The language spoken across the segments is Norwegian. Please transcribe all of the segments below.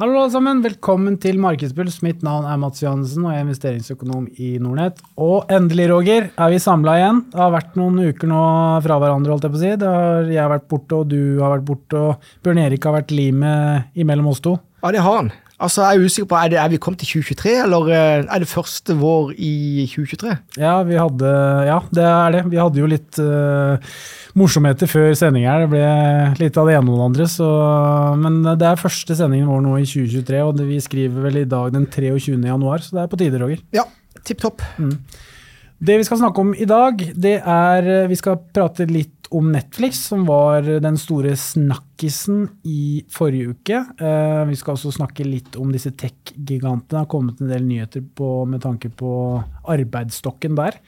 Hallo alle sammen, velkommen til Markedspuls. Mitt navn er Mats Johannessen og jeg er investeringsøkonom i Nordnett. Og endelig, Roger, er vi samla igjen. Det har vært noen uker nå fra hverandre, holdt jeg på å si. Det har, jeg vært borte, og du har vært borte, og Bjørn Erik har vært limet imellom oss to. Ja, det har han. Altså, Jeg er usikker på, er, det, er vi kommet til 2023, eller eh, er det første vår i 2023? Ja, vi hadde, ja, det er det. Vi hadde jo litt uh, morsomheter før sending her. Det ble litt av det ene og det andre. Så, men det er første sendingen vår nå i 2023, og det, vi skriver vel i dag den 23. januar, så det er på tide, Roger. Ja, tipp topp. Mm. Det vi skal snakke om i dag, det er Vi skal prate litt om Netflix, som var den store snakkisen i forrige uke. Eh, vi skal også snakke litt om disse tech-gigantene. Det har kommet en del nyheter på, med tanke på arbeidsstokken der.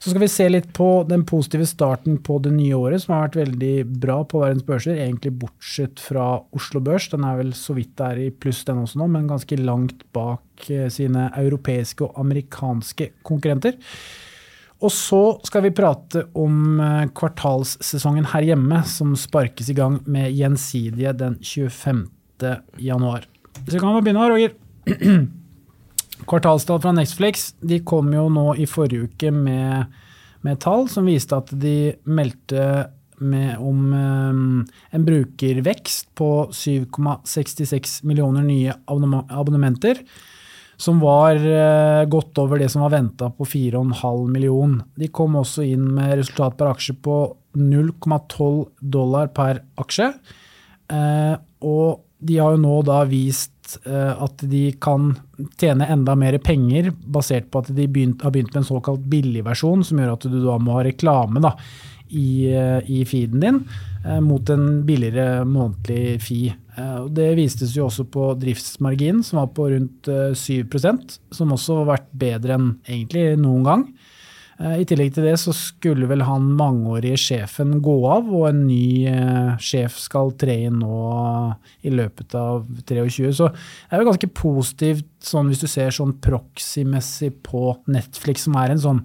Så skal vi se litt på den positive starten på det nye året, som har vært veldig bra på verdens børser, egentlig bortsett fra Oslo Børs. Den er vel så vidt der i pluss den også nå, men ganske langt bak eh, sine europeiske og amerikanske konkurrenter. Og så skal vi prate om eh, kvartalssesongen her hjemme, som sparkes i gang med Gjensidige den 25. januar. Så kan vi begynne, Roger. Kvartalstall fra Netflix de kom jo nå i forrige uke med, med tall som viste at de meldte om um, en brukervekst på 7,66 millioner nye abonnementer. Som var uh, godt over det som var venta på 4,5 million. De kom også inn med resultat per aksje på 0,12 dollar per aksje. Uh, og de har jo nå da vist Eh, at de kan tjene enda mer penger basert på at de begynt, har begynt med en såkalt billigversjon, som gjør at du da må ha reklame da, i, eh, i, feeden din eh, mot en billigere månedlig fee. Det vistes jo også på driftsmarginen, som var på rundt 7% som også har vært bedre enn egentlig noen gang. Eh, I tillegg til det så skulle vel han mangeårige sjefen gå av, og en ny eh, sjef skal tre inn nå i løpet av 23. Så det er jo ganske positivt sånn hvis du ser sånn proxy-messig på Netflix, som er en sånn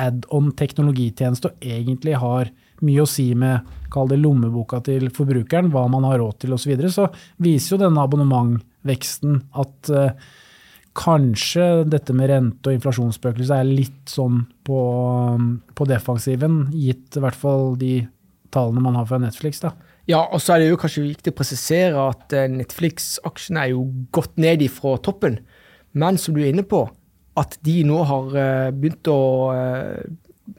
add-on teknologitjeneste og egentlig har mye å si med kall det lommeboka til forbrukeren, hva man har råd til osv., så, videre, så viser jo denne abonnementveksten at uh, Kanskje dette med rente- og inflasjonsspøkelse er litt sånn på, på, defensiven, gitt i hvert fall de tallene man har fra Netflix. da. Ja, og så er det jo kanskje viktig å presisere at eh, Netflix-aksjene er jo gått ned ifra toppen. Men som du er inne på, at de nå har eh, begynt å eh,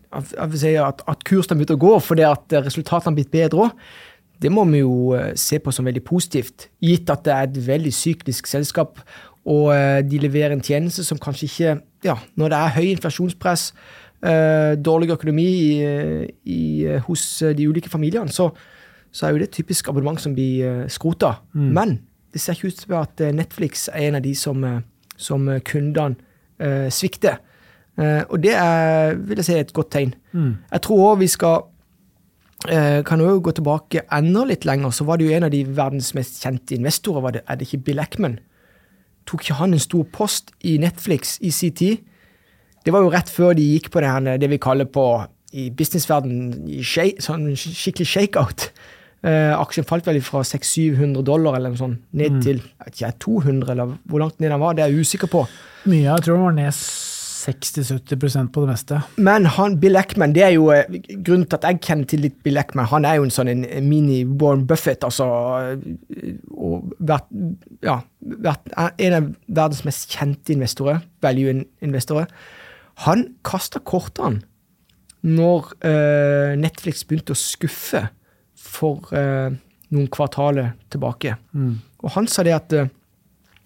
at, at kursen har begynt å gå fordi at resultatene har blitt bedre òg. Det må vi jo se på som veldig positivt, gitt at det er et veldig syklisk selskap. Og eh, de leverer en tjeneste som kanskje ikke Ja, når det er høy inflasjonspress, eh, dårlig økonomi i, i, hos de ulike familiene, så, så, er jo det et typisk abonnement som blir skrota. Mm. Men det ser ikke ut til at Netflix er en av de som, som kundene eh, svikter. Eh, og det er vil jeg si, et godt tegn. Mm. Jeg tror òg vi skal eh, kan jo gå tilbake enda litt lenger, så var det jo en av de verdens mest kjente investorer. var det, Er det ikke Bill Eckman? tok ikke han en stor post i Netflix i sin tid? Det var jo rett før de gikk på det, her, det vi kaller på i businessverdenen sånn skikkelig shakeout. Uh, aksjen falt vel fra 600-700 dollar eller noe sånt, ned mm. til ikke, 200, eller hvor langt ned den var. Det er jeg usikker på. Mye, jeg tror den var ned 60-70% på det meste. Men han, Bill Eckman, det er jo eh, grunnen til at jeg kjenner til litt Bill Eckman. Han er jo en sånn mini-Warren Buffett, altså. Eh, og vært, ja, vært en av verdens mest kjente investorer, value-investorer. Han kasta kortene når uh, Netflix begynte å skuffe for eh, noen kvartaler tilbake. Mm. Og han sa det at eh,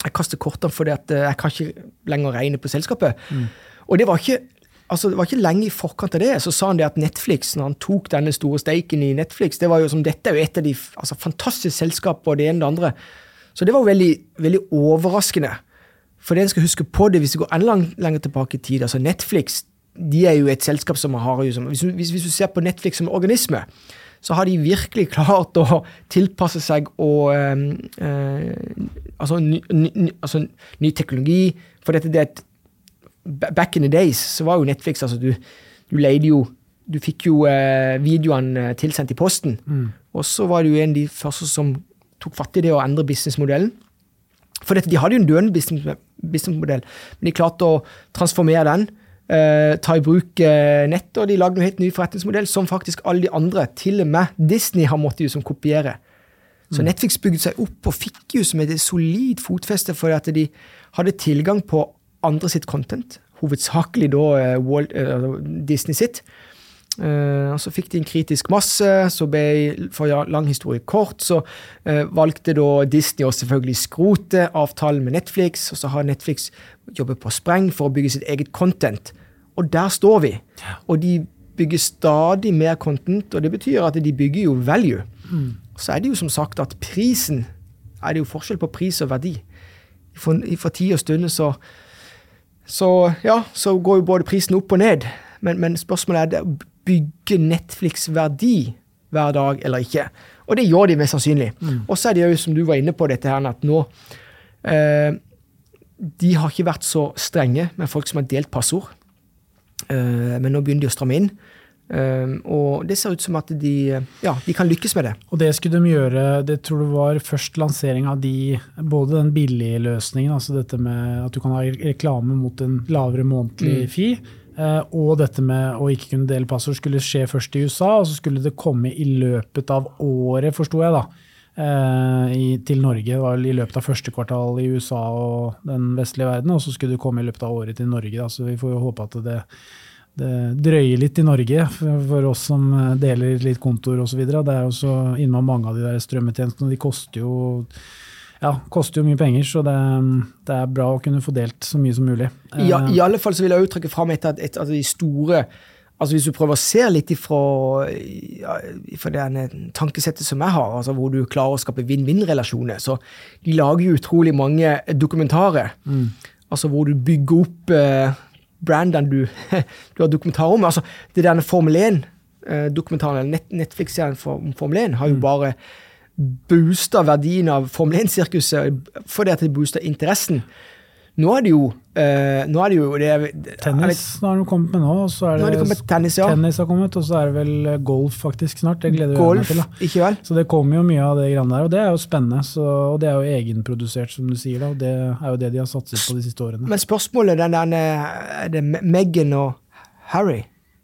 jeg kaster kortene fordi at jeg kan ikke lenger regne på selskapet. Mm. Og det var ikke altså det var ikke lenge i forkant av det, så sa han det at Netflix, når han tok denne store steiken i Netflix det var jo som Dette er jo et av de altså, fantastiske selskapene, og det ene og det andre. Så det var jo veldig, veldig overraskende. For det en skal huske på det, hvis det går enda lenger tilbake i tid altså Netflix de er jo et selskap som har jo som, hvis, hvis, hvis, du ser på Netflix som organisme, så har de virkelig klart å tilpasse seg og eh, øh, altså, ny, ny, altså, ny teknologi. For dette det et Back in the days så var jo Netflix altså Du, du leide jo Du fikk jo eh, videoene eh, tilsendt i posten. Mm. Og så var du en av de første som tok fatt i det og endre businessmodellen. For dette, de hadde jo en døende business- businessmodell, men de klarte å transformere den. Eh, ta i bruk eh, nett, og de lagde en helt ny forretningsmodell som faktisk alle de andre, til og med Disney, har måttet jo som kopiere. Så Netflix bygde seg opp og fikk jo som et solid fotfeste fordi at de hadde tilgang på andre sitt content, hovedsakelig da eh, Walt, eh, Disney sitt. Og så fikk de en kritisk masse, så ble, for ja, lang historie kort, så uh, valgte da Disney å selvfølgelig skrote avtalen med Netflix, og så har Netflix jobbet på spreng for å bygge sitt eget content. Og der står vi. Og de bygger stadig mer content, og det betyr at de bygger jo value. Så er det jo som sagt at prisen er det jo forskjell på pris og verdi. For, for tid og stund så, så, ja, så går jo både prisen opp og ned. Men, men spørsmålet er det, bygge Netflix verdi hver dag eller ikke. Og det gjør de mest sannsynlig. Og så er det jo, som du var inne på, dette her at nå eh, De har ikke vært så strenge med folk som har delt passord. Eh, men nå begynner de å stramme inn. Eh, og det ser ut som at de, ja, de kan lykkes med det. Og det skulle de gjøre, det tror du var først lansering av de, både den billige løsningen, altså dette med at du kan ha reklame mot en lavere månedlig fee, eh, og dette med å ikke kunne dele passord skulle skje først i USA, og så skulle det komme i løpet av året, forsto jeg da, eh, til Norge. Det var vel i løpet av første kvartal i USA og den vestlige verden, og så skulle det komme i løpet av året til Norge. Da. Så vi får jo håpe at det, det drøyer litt i Norge for oss som eh, deler litt kontor osv. Det er jo så innmari mange av de der strømmetjenestene, de koster jo ja, koster jo mye penger, så det, det er bra å kunne få delt så mye som mulig. I, Eh, I alle fall så vil jeg jo trekke fram et av de store altså Hvis du prøver å se litt ifra, ja, ifra det tankesettet som jeg har, altså hvor du klarer å skape vinn-vinn-relasjoner, så de lager jo utrolig mange dokumentarer. Altså hvor du bygger opp eh, brandene du, du har dokumentar om. Altså det der Formel 1-dokumentaren, eller Netflix-serien om Formel 1, har jo bare boosta verdien av Formel 1-sirkuset fordi at det booster interessen. Nå er det jo eh, Nå er det jo det, vet- Tennis nå har de kommet med nå. Så er Nå det, har de kommet tennis, ja. tennis har kommet, og så er det vel golf faktisk snart. Det gleder jeg meg til. da. ikke vel? Så det kommer jo mye av det greiene der, og det er jo spennende. Så, og det er jo egenprodusert, som du sier. da, og Det er jo det de har satset på de siste årene. Men spørsmålet den der Er det Megan Meghan og Harry?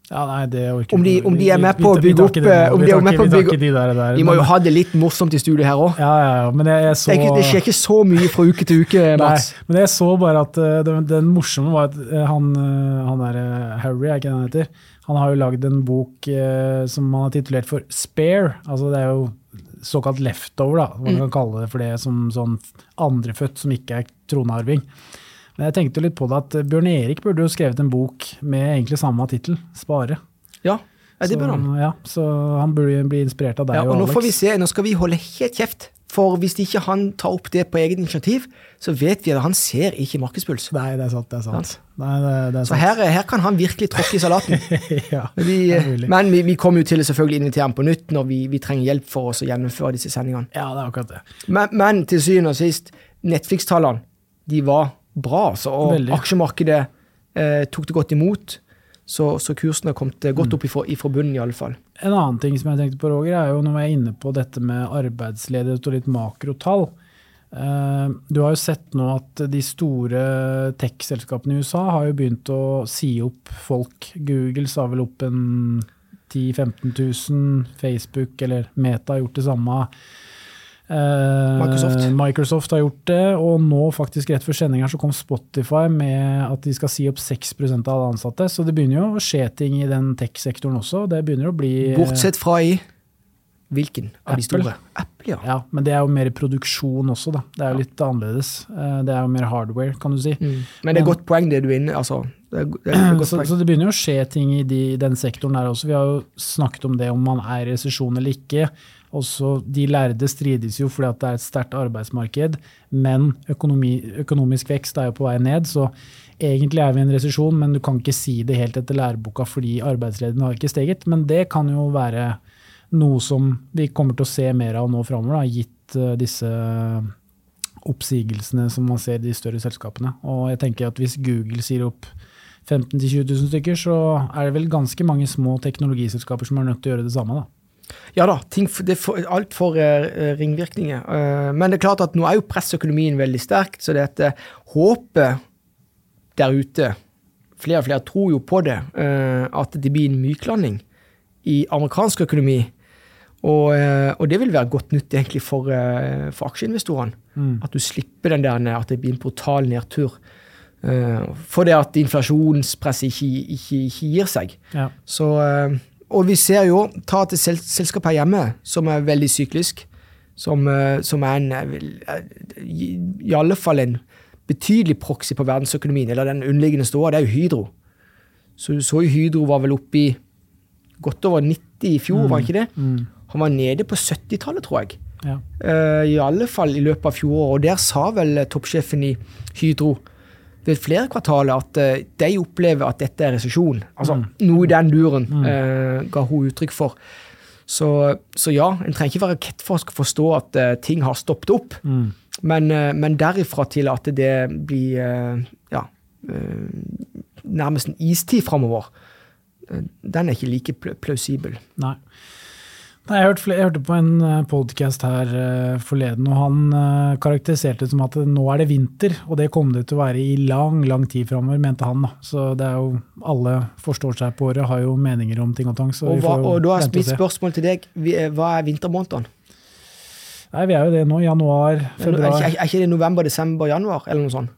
Ja, nei, det orker Om de- om de er med på å bygge opp, eh, Vi tar ikke- de der, der. De må jo ha det litt morsomt i studio her òg. Ja, ja, men jeg, så Det, det skjer ikke så mye fra uke til uke, Mats. Nei, men jeg så bare at uh, den, den morsomme var at han, han der Harry, er ikke det han heter, han har jo lagd en bok som han har titulert for Spare. Altså det er jo såkalt leftover, da. Man kan kalle det for det som sånn andrefødt som ikke er tronarving. Men jeg tenkte jo litt på det at Bjørn Erik burde jo skrevet en bok med egentlig samme tittel, Spare. Ja, det bør han. Så, ja, så han burde bli inspirert av deg Ja, og og nå Alex. får vi se, nå skal vi holde helt kjeft. For hvis ikke han tar opp det på eget initiativ, så vet vi at han ser ikke markedspuls. Nei, det er sant. det er sant. Sant. Nei, det, det er Så her, her kan han virkelig tråkke i salaten. ja, Vi, men vi, vi kommer jo til å selvfølgelig invitere ham på nytt når vi, vi trenger hjelp for oss å gjennomføre disse sendingene. ja, det er akkurat det. Men, men til syvende og sist, Netflix-tallene de var bra. Så, og aksjemarkedet eh, tok det godt imot. Så, så kursen har kommet eh, Mm. godt opp ifra, ifra bunnen, fall. En annen ting som jeg tenkte på, Roger, er jo når vi er inne på dette med arbeidsledighet og litt makrotall. Eh, Du har jo sett nå at de store tech-selskapene i USA har jo begynt å si opp folk. Google sa vel opp en 10 000-15 000. Facebook eller Meta har gjort det samme. Eh, Microsoft. Microsoft har gjort det, og nå faktisk rett før sending her så kom Spotify med at de skal si opp 6% av alle ansatte. Så det begynner jo å skje ting i den tech-sektoren også. Det begynner å bli Bortsett fra i hvilken av de store? Apple, ja. Ja, men det er jo mer produksjon også, da. Det er jo litt annerledes. Eh, Det er jo mer hardware, kan du si. Mm. Men det er godt poeng, det du er inne altså, det er, det er Så, så det begynner jo å skje ting i de, den sektoren der også. Vi har jo snakket om det om man er i resesjon eller ikke. Også de lærde strides jo fordi at det er et sterkt arbeidsmarked, men økonomi, økonomisk vekst er jo på vei ned. Så egentlig er vi i en resesjon, men du kan ikke si det helt etter læreboka fordi arbeidsledigheten har ikke steget. Men det kan jo være noe som vi kommer til å se mer av nå framover, gitt eh, disse oppsigelsene som man ser i de større selskapene. Og jeg tenker at hvis Google sier opp 15 000-20 000 stykker, så er det vel ganske mange små teknologiselskaper som er nødt til å gjøre det samme. da. Ja da, ting, det får, alt får eh, ringvirkninger. Eh, men det er klart at nå er jo pressøkonomien veldig sterkt, så det at eh, håpet der ute Flere og flere tror jo på det, eh, at det blir en myklanding i amerikansk økonomi. Og, eh, og det vil være godt nytt egentlig for, eh, for aksjeinvestorene. Mm. At du slipper den der at det blir en brutal nedtur. Eh, for det at inflasjonspresset ikke, ikke, ikke gir seg. Ja. Så, eh, og vi ser jo, ta til sel selskap her hjemme, som er veldig syklisk, som, eh, som er en, eh, eh, i, alle fall en betydelig proxy på verdensøkonomien, eller den underliggende ståa, det er jo Hydro. Så du så jo Hydro var vel oppe i godt over 90 i fjor, var ikke det? Mm. Han var nede på 70-tallet, tror jeg. Ja. Uh, I alle fall i løpet av fjoråret. Og der sa vel toppsjefen i Hydro ved flere kvartaler at eh, de opplever at dette er resesjon. Altså noe i den duren, eh, ga hun uttrykk for. Så, så ja, en trenger ikke være rakettforsker for å forstå at eh, ting har stoppet opp. Mm. Men, eh, men derifra til at det blir eh, ja, eh, nærmest en istid framover, den er ikke like pl plausibel. Nei. Nei, jeg, hørte, jeg hørte på en podkast her uh, forleden, og han uh, karakteriserte det som at nå er det vinter, og det kom det til å være i lang, lang tid framover, mente han. da. Så det er jo Alle forstår seg på året, har jo meninger om ting og tang. Så Og, hva, får jo og da er mitt spørsmål til deg, eh, hva er vintermånedene? Nei, vi er jo det nå. Januar, Er, februar ikke- er ikke det november, desember, januar, eller noe sånt?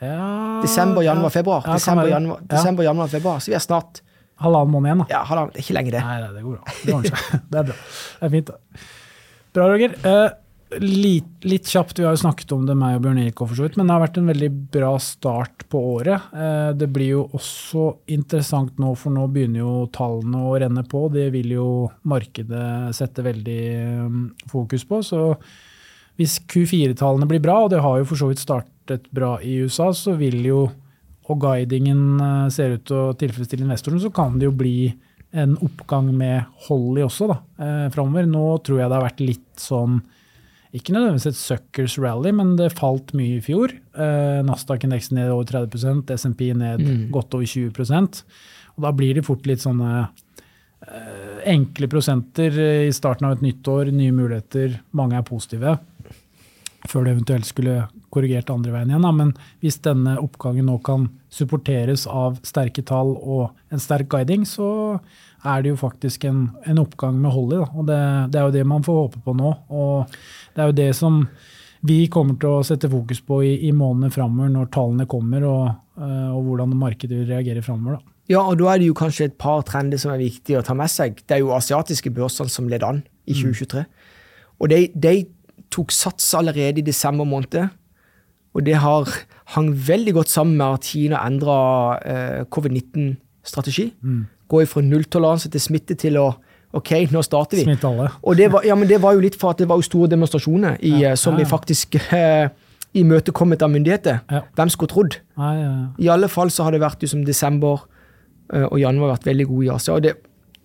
ja, Desember, januar, februar. Ja, desember, januar, Ja. desember, januar, februar. Så vi er snart Halvannen måned igjen, da. Ja, halvannen, det er ikke lenge, det. Nei, nei, det går bra. Det ordner seg. Det er bra. Det er fint. da. Bra, Roger. Uh, litt, litt kjapt, vi har jo snakket om det, meg og Bjørn Erik, for så vidt, men det har vært en veldig bra start på året. Uh, det blir jo også interessant nå, for nå begynner jo tallene å renne på. Det vil jo markedet sette veldig um, fokus på. Så hvis Q4-tallene blir bra, og det har jo for så vidt startet bra i USA, så vil jo, og guidingen eh, ser ut til å tilfredsstille investorene, så kan det jo bli en oppgang med Holly også da, eh, framover. Nå tror jeg det har vært litt sånn ikke nødvendigvis et suckers rally, men det falt mye i fjor. Eh, Nasdaq-indeksen ned over 30 SMP ned Mm. godt over 20% Og da blir det fort litt sånne enkle prosenter i starten av et nytt år, nye muligheter, mange er positive. Før det eventuelt skulle korrigert andre veien igjen. Da. Men hvis denne oppgangen nå kan supporteres av sterke tall og en sterk guiding, så er det jo faktisk en, en oppgang med hold i. Og det, det er jo det man får håpe på nå. Og det er jo det som vi kommer til å sette fokus på i, i månedene framover, når tallene kommer, og, eh, og hvordan markedet vil reagere framover. Ja, og da er det jo kanskje et par trender som er viktige å ta med seg. Det er jo asiatiske børsene som leder an i 2023. Og de, de tok sats allerede i desember måned. Og det har hang veldig godt sammen med at Kina endra eh, covid-19-strategi. Gå fra nulltoleranse til smitte til å OK, nå starter vi. Smitte alle. Og det var, ja, men det var jo litt for at det var jo store demonstrasjoner i, Ja, eh, som vi faktisk eh, imøtekommet av myndigheter. Ja. Hvem skulle trodd? Ja, ja, I alle fall så har det vært liksom desember eh, og januar vært veldig gode i Asia. og det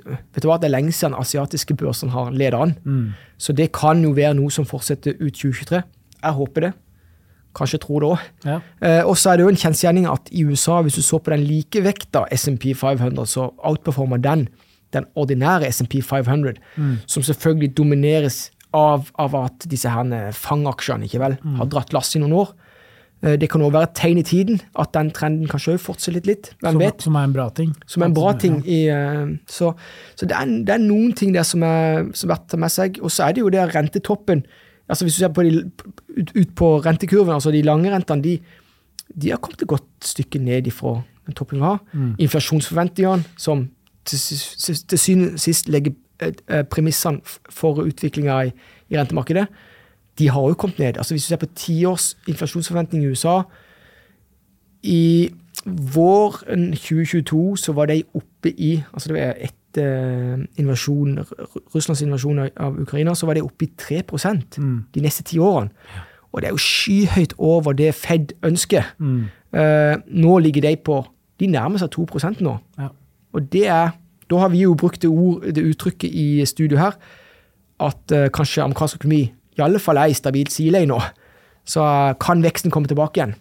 Vet du hva, Det er lenge siden asiatiske børsen har ledet an. mm, Så det kan jo være noe som fortsetter ut 2023. Jeg håper det. Kanskje tror det òg. ja. Eh, og så er det jo en kjensgjerning at i USA, hvis du så på den likevekta SMP 500, så outperformer den den ordinære SMP 500, som selvfølgelig domineres av, av at disse her fangaksjene ikke vel, har dratt lasset i noen år. Eh, det kan òg være et tegn i tiden at den trenden kanskje òg fortsetter litt. Hvem Som, vet? som er en bra ting. Som er en bra ting. I, eh, så så det, er, det er noen ting der som er, som er verdt å ta med seg. Og så er det jo det rentetoppen. Altså Hvis du ser på de, ut, ut på rentekurven, altså de lange rentene, de, de har kommet et godt stykke ned ifra den toppen vi har. Inflasjonsforventningene, som til, sy- til syvende sist legger eh, eh, premissene for utviklinga i, i rentemarkedet, de har jo kommet ned. Altså Hvis du ser på tiårs inflasjonsforventning i USA i våren 2022 så var de oppe i altså det var etter invasjon, Russlands invasjon av- Ukraina, så var det oppe i 3% de neste ti årene. Og det er jo skyhøyt over det Fed ønsker. Mm, Eh, nå ligger de på De nærmer seg 2 nå. ja. Og det er Da har vi jo brukt det, ord, det uttrykket i studio her at eh, kanskje amerikansk økonomi i alle fall er i stabilt sileie nå. Så eh, kan veksten komme tilbake igjen.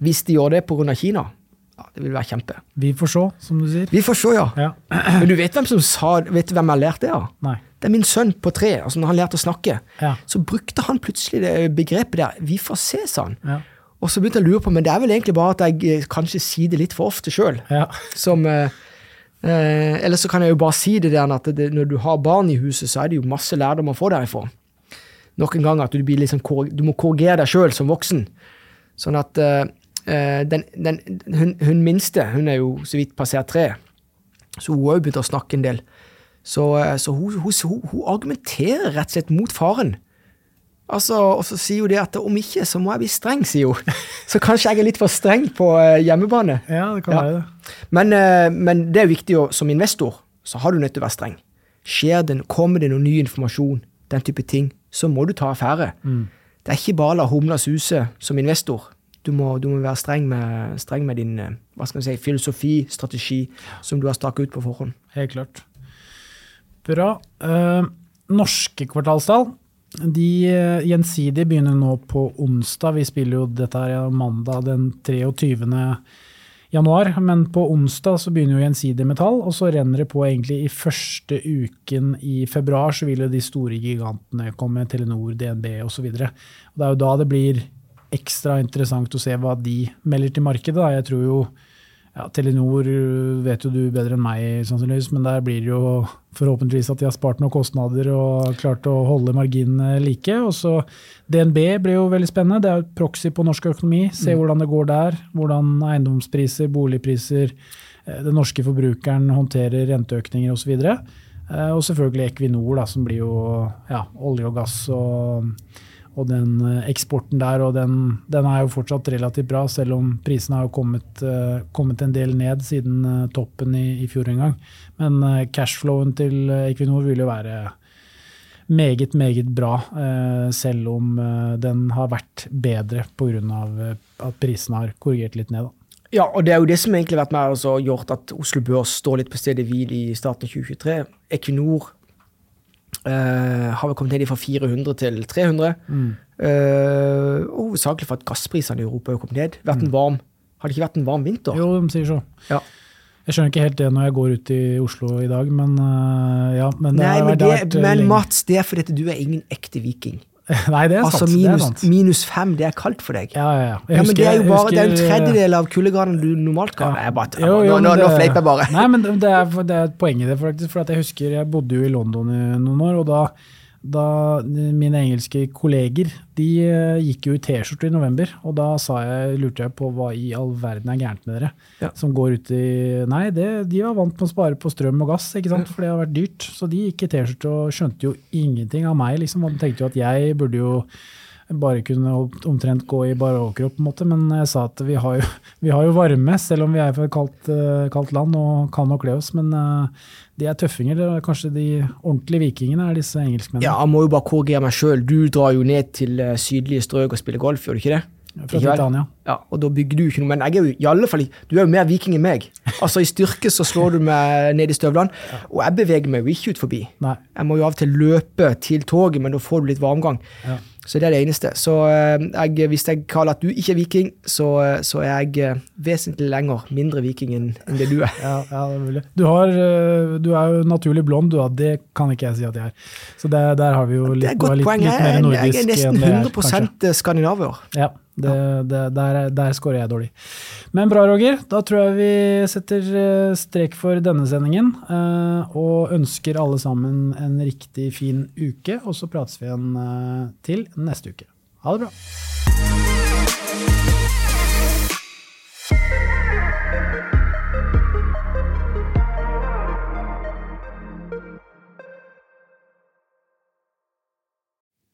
Hvis de gjør det pga. Kina, ja, det vil være kjempe. Vi får se, som du sier. Vi får se, ja. Ja. Men du vet hvem som sa Vet du hvem jeg har lært det av? Nei. det er min sønn på tre, altså når han lærte å snakke, Ja. så brukte han plutselig det begrepet der. Vi får se, sa han. Ja. Og så begynte jeg å lure på, men det er vel egentlig bare at jeg eh, kanskje sier det litt for ofte sjøl. Ja. Som eh, eh, Eller så kan jeg jo bare si det der at det, når du har barn i huset, så er det jo masse lærdom å få derifra. Nok en gang at du, blir liksom, du må korrigere deg sjøl som voksen. Sånn at eh, den, den, hun, hun minste, hun er jo så vidt passert tre, så hun har jo begynt å snakke en del. Så, eh, så hun, hun, hun, argumenterer rett og slett mot faren. Altså, og så sier hun det at om ikke, så må jeg bli streng, sier hun. Så kanskje jeg er litt for streng på eh, hjemmebane. ja, det kan Ja. være det. Men, eh, men det er viktig og som investor, så har du nødt til å være streng. Skjer det, kommer det noe ny informasjon, den type ting, så må du ta affære. Det er ikke bare å la humla suse som investor. Du må, du må være streng med, streng med din eh, hva skal si, filosofi, strategi, som du har staket ut på forhånd. Helt klart. Bra. Eh, norske kvartalstall de eh, gjensidige begynner nå på onsdag. Vi spiller jo dette her mandag den 23. januar, men på onsdag så begynner jo gjensidig med tall, og så renner det på egentlig i første uken i februar, så vil jo de store gigantene komme, Telenor, DNB osv. Det er jo da det blir ekstra interessant å se hva de melder til markedet. Da. Jeg tror jo ja, Telenor øh, vet jo du bedre enn meg, sannsynligvis, men der blir det jo forhåpentligvis at de har spart noen kostnader og klart å holde marginene like. Og så DNB blir jo veldig spennende. Det er jo proxy på norsk økonomi. Se hvordan det går der. Hvordan eiendomspriser, boligpriser, eh, den norske forbrukeren håndterer renteøkninger osv. Og, så og selvfølgelig Equinor, da, som blir jo ja, olje og gass og og den eh, eksporten der, og den, den er jo fortsatt relativt bra, selv om prisene har kommet, eh, kommet en del ned siden eh, toppen i, i fjor en gang. Men cashflowen til Equinor vil jo være meget, meget bra, selv om den har vært bedre pga. At prisene har korrigert litt ned. Da. Ja, og det er jo det som egentlig har vært med og gjort at Oslo Børs står litt på stedet hvil i starten av 2023. Equinor eh, har vi kommet ned fra 400 til 300. Eh, og hovedsakelig for at gassprisene i Europa har kommet ned. Vært en varm, har det ikke vært en varm vinter? Jo, de sier så. Ja. Jeg skjønner ikke helt det når jeg går ut i Oslo i dag, men uh, ja. Men, det Nei, men, det, vært, men. Mats, det er fordi du er ingen ekte viking. Nei, det er Altså sant. det er minus, sant. minus fem, det er kaldt for deg. Ja, ja, ja. Husker, Ja, men det er jo husker- bare det er en tredjedel av kuldegraden du normalt kan. Ja. Jeg bare, Jo, jo, nå, nå, nå fleiper jeg bare. Nei, men det er, det er et poeng i det, faktisk. For at jeg husker jeg bodde jo i London i noen år, og da, da mine engelske kolleger de eh, gikk jo i T-skjorte i november, og da sa jeg, lurte jeg på hva i all verden er gærent med dere? Ja. Som går ut i Nei, det, de var vant med å spare på strøm og gass, ikke sant? for det har vært dyrt. Så de gikk i T-skjorte og skjønte jo ingenting av meg, liksom. Og tenkte jo at jeg burde jo bare kunne omtrent gå i bare overkropp, på en måte. Men jeg sa at vi har jo, vi har jo varme, selv om vi er fra et kaldt, eh, kaldt land og kan nok kle oss. Men eh, de er tøffinger. Det er kanskje de ordentlige vikingene er disse engelskmennene. Ja, jeg må jo bare korrigere meg sjøl. Du drar jo ned til eh, sydlige strøk og spiller golf, gjør du ikke det? Fra Titania. Ja, og da bygger du ikke noe, men jeg er jo i alle fall Du er jo mer viking enn meg. Altså I styrke så slår du meg ned i støvlene, og jeg beveger meg jo ikke ut forbi. Nei. Jeg må jo av og til løpe til toget, men da får du litt varmgang. Ja. Så det er det eneste. Så eh, jeg, hvis jeg kaller at du ikke er viking, så, eh, så er jeg eh, vesentlig lenger mindre viking enn det du er. Ja, ja, det er mulig. Du, har, du er jo naturlig blond, du. Det kan ikke jeg si at jeg er. Så det, der har vi jo litt, litt, litt mer er- nordisk jeg er nesten enn det er, kanskje. 100 skandinaver. Ja, det, det, der, der scorer jeg dårlig. Men bra, Roger. Da tror jeg vi setter eh, strek for denne sendingen. eh, Og ønsker alle sammen en riktig fin uke. Og så prates vi igjen eh, til neste uke. Ha det bra.